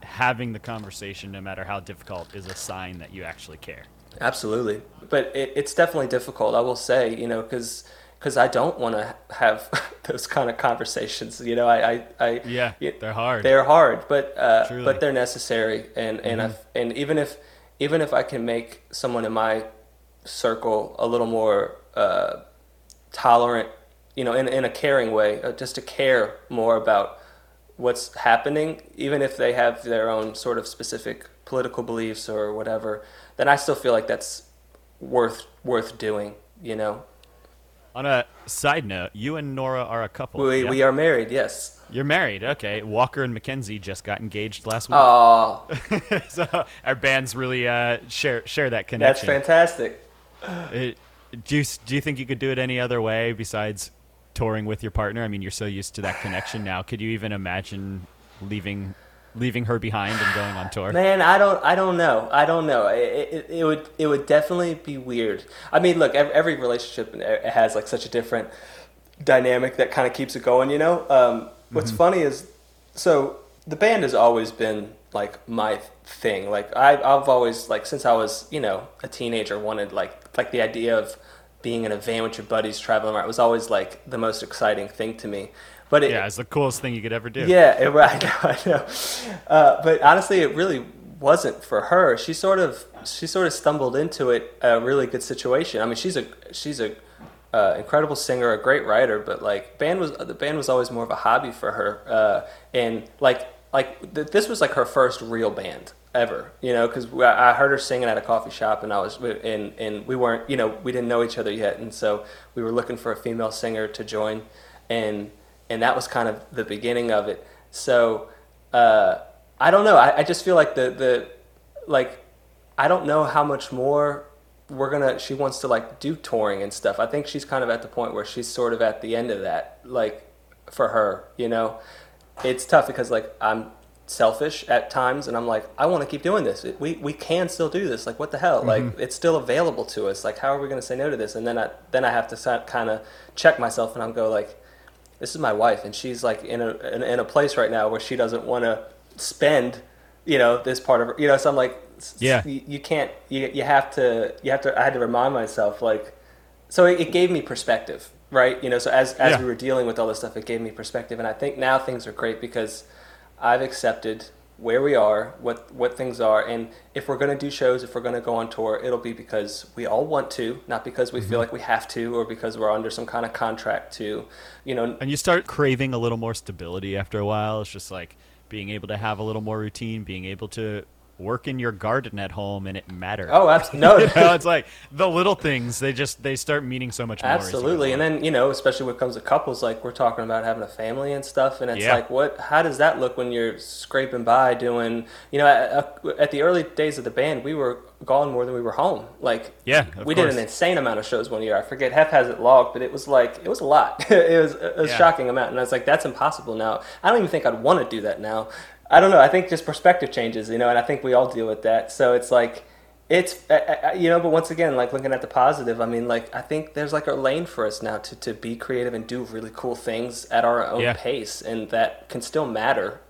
having the conversation, no matter how difficult, is a sign that you actually care.
Absolutely, but it, it's definitely difficult. I will say, you know, because because I don't want to have those kind of conversations. You know, I I, I
Yeah, they're hard.
They're hard, but uh,
Truly.
but they're necessary. And and
Mm-hmm.
if, and even if even if I can make someone in my circle a little more uh, tolerant, you know, in in a caring way, uh, just to care more about what's happening, even if they have their own sort of specific political beliefs or whatever, then I still feel like that's worth worth doing. You know,
On a side note, you and Nora are a couple.
we
yeah?
we are married. Yes.
You're married. Okay. Walker and Mackenzie just got engaged last week.
Oh,
so our bands really uh, share share that connection.
that's fantastic.
It- do you do you think you could do it any other way besides touring with your partner? I mean, you're so used to that connection now. Could you even imagine leaving leaving her behind and going on tour?
Man, I don't, I don't know. I don't know. It, it, it would, it would definitely be weird. I mean, look, every, every relationship it has like such a different dynamic that kind of keeps it going. You know, um, what's funny is, so the band has always been like my thing. Like I, I've always like since I was, you know, a teenager, wanted like like the idea of being in a van with your buddies traveling around. It was always like the most exciting thing to me. But it,
Yeah, it's the coolest thing you could ever do.
yeah, it, I know, I know. Uh, but honestly, it really wasn't for her. She sort of she sort of stumbled into it a really good situation. I mean, she's a she's a uh, incredible singer, a great writer, but like band was the band was always more of a hobby for her. Uh, and like like th- this was like her first real band ever, you know, because I heard her singing at a coffee shop, and I was and and we weren't, you know, we didn't know each other yet, and so we were looking for a female singer to join, and and that was kind of the beginning of it. So uh, I don't know. I, I just feel like the the like I don't know how much more we're gonna she wants to like do touring and stuff. I think she's kind of at the point where she's sort of at the end of that. Like for her, you know, it's tough because like I'm selfish at times and I'm like I want to keep doing this. We we can still do this. Like what the hell? Like it's still available to us. Like how are we going to say no to this? And then I then I have to kind of check myself and I'm go like this is my wife and she's like in a in, in a place right now where she doesn't want to spend you know this part of her you know so i'm like
Yeah.
you, you can't you, you have to you have to i had to remind myself like so it, it gave me perspective right you know so as as
Yeah.
we were dealing with all this stuff it gave me perspective and i think now things are great because i've accepted where we are what what things are and if we're going to do shows if we're going to go on tour it'll be because we all want to not because we feel mm-hmm. like we have to or because we're under some kind of contract to you know
And you start craving a little more stability after a while. It's just like being able to have a little more routine, being able to work in your garden at home and it matters.
oh absolutely no
you know, it's like the little things. They just they start meaning so much more. as you go
Absolutely, and then you know, especially when it comes to couples, like we're talking about having a family and stuff, and it's
Yeah.
like, what? How does that look when you're scraping by doing? You know, at, uh, at the early days of the band, we were gone more than we were home. Like,
Yeah,
we did an insane amount of shows one year. I forget, Hef has it logged, but it was like it was a lot. it was a
Yeah.
shocking amount, and I was like, that's impossible now. I don't even think I'd want to do that now. I don't know. I think just perspective changes, you know, and I think we all deal with that. So it's like it's uh, uh, you know but once again like looking at the positive i mean like i think there's like a lane for us now to, to be creative and do really cool things at our own
Yeah.
pace and that can still matter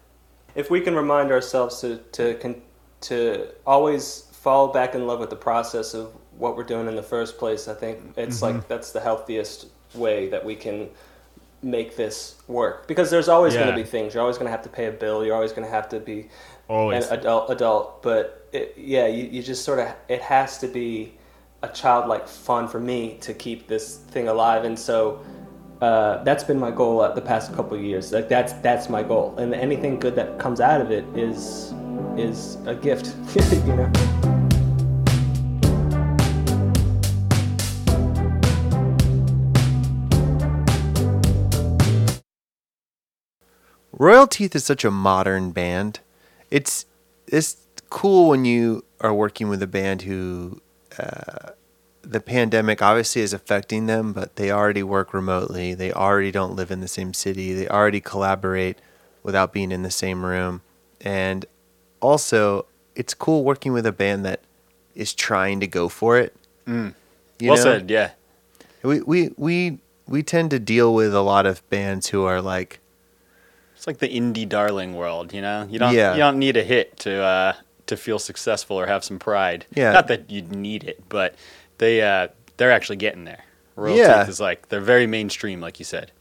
if we can remind ourselves to to to always fall back in love with the process of what we're doing in the first place i think it's like that's the healthiest way that we can make this work. Because there's always going to be things. You're always going to have to pay a bill. You're always going to have to be
Always.
an adult adult. But it, yeah you, you just sort of it has to be a childlike fun for me to keep this thing alive. And so uh, that's been my goal at the past couple of years. Like that's that's my goal. And anything good that comes out of it is is a gift you know
Royal Teeth is such a modern band. It's it's cool when you are working with a band who uh, the pandemic obviously is affecting them, but they already work remotely. They already don't live in the same city. They already collaborate without being in the same room. And also, it's cool working with a band that is trying to go for it. You
well
know?
said. Yeah.
We, we we we tend to deal with a lot of bands who are like
It's like the indie darling world, you know. You don't
Yeah.
you don't need a hit to uh, to feel successful or have some pride.
Yeah.
Not that you'd need it, but they uh, they're actually getting there. Royal
Yeah.
Teeth is like they're very mainstream, like you said.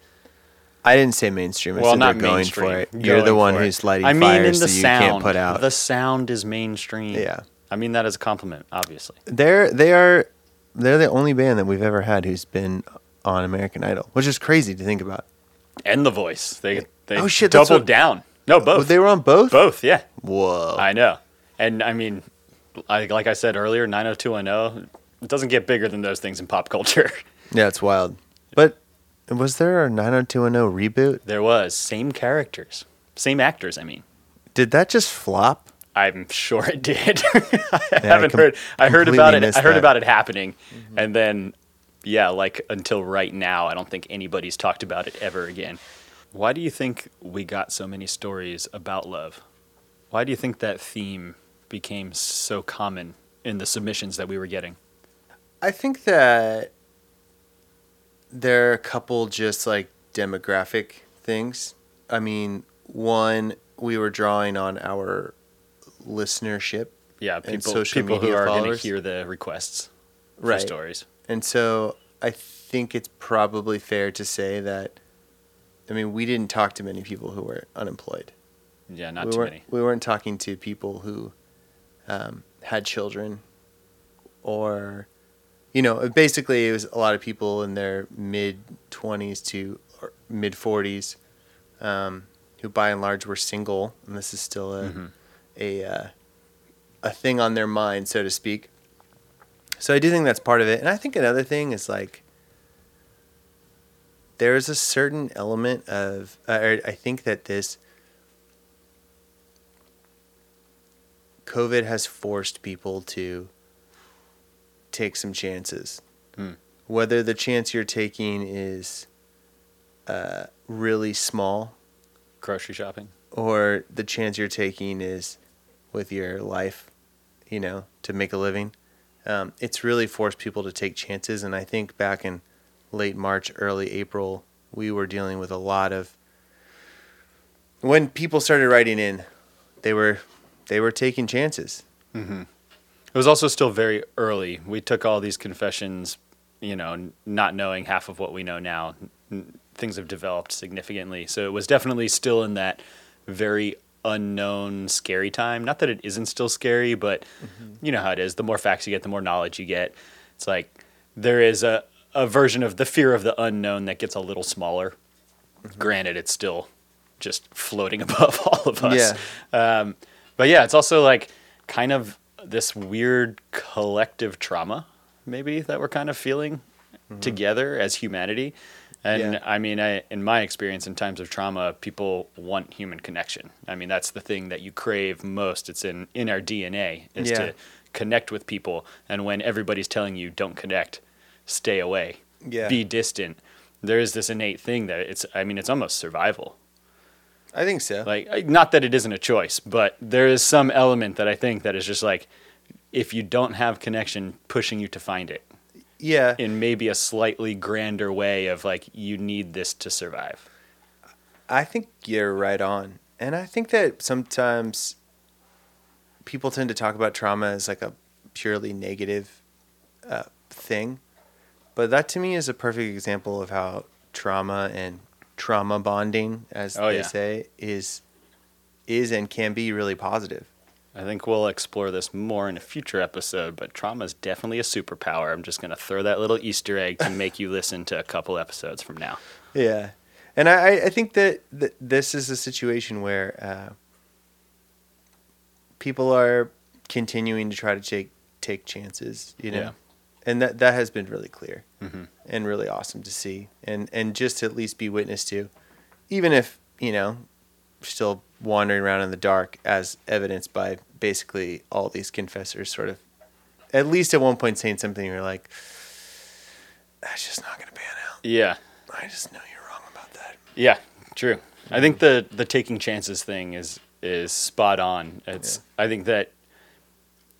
I didn't say mainstream. I
well,
said
not
going
mainstream.
for it. You're the one who's lighting
I mean, in
fires
the
that you
sound,
can't put out.
The sound is mainstream.
Yeah.
I mean that as a compliment, obviously.
They're they are they're the only band that we've ever had who's been on American Idol, which is crazy to think about.
And the voice. They they
Oh, shit,
doubled
what-
down. No, both.
They were on both.
both, yeah.
Whoa.
I know. And I mean, I, like I said earlier, 90210, it doesn't get bigger than those things in pop culture.
yeah, it's wild. But was there a 90210 reboot?
there was same characters, same actors, I mean.
Did that just flop?
I'm sure it did. I
I
haven't
com-
heard. I heard about it. I heard
that.
about it happening, mm-hmm. and then, yeah, like until right now, I don't think anybody's talked about it ever again. Why do you think we got so many stories about love? Why do you think that theme became so common in the submissions that we were getting?
I think that there are a couple just like demographic things. I mean, one, we were drawing on our listenership.
Yeah, people,
social
people who are going to hear the requests for
Right.
stories.
And so I think it's probably fair to say that, I mean, we didn't talk to many people who were unemployed.
Yeah, not
we
too many.
We weren't talking to people who um, had children or, you know, basically it was a lot of people in their mid 20s to mid 40s um, who by and large were single. And this is still a,
Mhm.
a, uh, a thing on their mind, so to speak. So I do think that's part of it. And I think another thing is like, there's a certain element of, uh, I think that this COVID has forced people to take some chances. Whether the chance you're taking is uh, really small
Grocery shopping.
or the chance you're taking is with your life, you know, to make a living. Um, it's really forced people to take chances. And I think back in late March, early April, we were dealing with a lot of. When people started writing in, they were they were taking chances. Mm-hmm.
It was also still very early. We took all these confessions, you know, n- not knowing half of what we know now. Things have developed significantly. So it was definitely still in that very unknown, scary time. Not that it isn't still scary, but mm-hmm. you know how it is. The more facts you get, the more knowledge you get. It's like there is a, a version of the fear of the unknown that gets a little smaller. Granted, it's still just floating above all of us. Um, but yeah, it's also like kind of this weird collective trauma, maybe that we're kind of feeling together as humanity. And
Yeah.
I mean, I, in my experience, in times of trauma, people want human connection. I mean, that's the thing that you crave most. It's in in our DNA is
Yeah.
to connect with people. And when everybody's telling you don't connect, stay away,
Yeah.
be distant, there is this innate thing that it's. I mean, it's almost survival
I think so.
like not that it isn't a choice but there is some element that i think that is just like if you don't have connection pushing you to find it
yeah.
in maybe a slightly grander way of like you need this to survive
I think you're right on. And I think that sometimes people tend to talk about trauma as like a purely negative uh, thing. But that to me is a perfect example of how trauma and trauma bonding, as
Oh,
they
yeah.
say, is is and can be really positive.
i think we'll explore this more in a future episode but trauma is definitely a superpower i'm just going to throw that little easter egg to make you listen to a couple episodes from now
Yeah, and I, I- think that, that this is a situation where uh, people are continuing to try to take take chances, you know,
Yeah.
And that that has been really clear
Mhm.
and really awesome to see, and and just to at least be witness to, even if you know, still wandering around in the dark, as evidenced by basically all these confessors, sort of, at least at one point saying something you're like, that's just not gonna pan out.
yeah
I just know you're wrong about that.
Yeah, true. I think the the taking chances thing is is spot on. It's I think that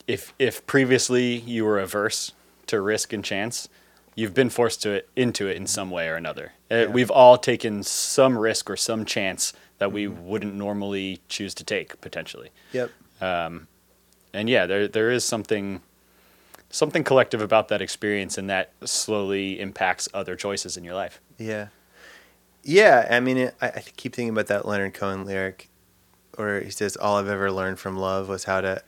if if previously you were averse to risk and chance, you've been forced to it into it in mm-hmm. some way or another. Uh, We've all taken some risk or some chance that we mm-hmm. wouldn't normally choose to take potentially.
Yep.
Um, and yeah, there there is something something collective about that experience and that slowly impacts other choices in your life.
Yeah. Yeah. I mean, it, I, I keep thinking about that Leonard Cohen lyric where he says, All I've ever learned from love was how to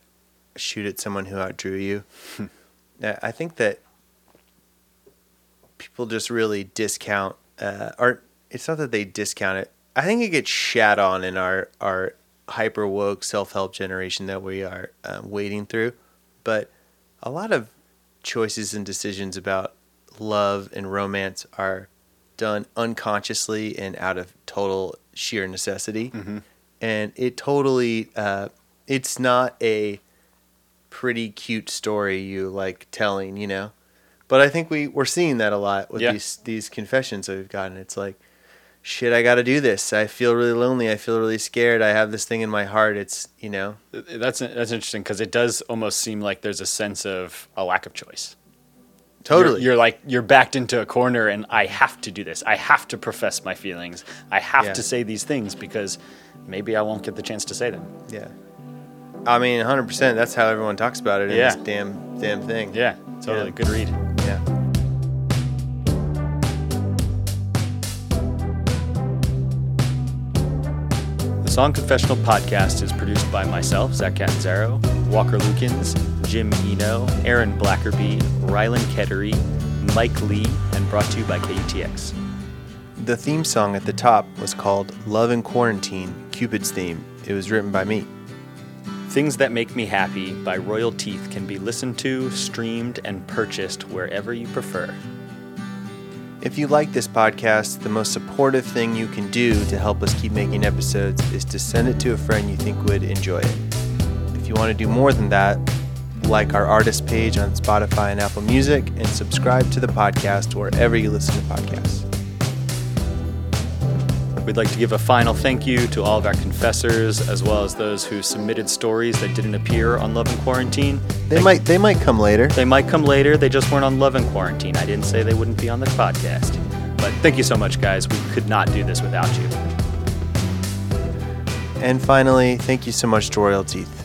shoot at someone who outdrew you. Hmm. Yeah, I think that people just really discount, uh, or it's not that they discount it. I think it gets shat on in our, our hyper woke self help generation that we are um, wading through. But a lot of choices and decisions about love and romance are done unconsciously and out of total sheer necessity. And it totally, uh, it's not a pretty cute story you like telling, you know? But I think we, we're seeing that a lot with
Yeah.
these, these confessions that we've gotten. It's like, shit, I got to do this. I feel really lonely. I feel really scared. I have this thing in my heart. It's, you know,
That's that's interesting because it does almost seem like there's a sense of a lack of choice.
totally.
You're, you're like you're backed into a corner, and I have to do this. I have to profess my feelings. I have
Yeah.
to say these things because maybe I won't get the chance to say them.
yeah. I mean, 100%. That's how everyone talks about it in
Yeah.
this damn, damn thing.
Yeah, totally.
Yeah.
Good read.
Yeah.
The Song Confessional podcast is produced by myself, Zach Catanzaro, Walker Lukens, Jim Eno, Aaron Blackerby, Rylan Kettery, Mike Lee, and brought to you by KUTX.
The theme song at the top was called Love in Quarantine, Cupid's Theme. It was written by me.
Things That Make Me Happy by Royal Teeth can be listened to, streamed, and purchased wherever you prefer.
If you like this podcast, the most supportive thing you can do to help us keep making episodes is to send it to a friend you think would enjoy it. If you want to do more than that, like our artist page on Spotify and Apple Music, and subscribe to the podcast wherever you listen to podcasts.
We'd like to give a final thank you to all of our confessors, as well as those who submitted stories that didn't appear on Love and Quarantine.
They might they might come later.
They might come later. They just weren't on Love and Quarantine. I didn't say they wouldn't be on the podcast. But thank you so much, guys. We could not do this without you.
And finally, thank you so much to Royal Teeth.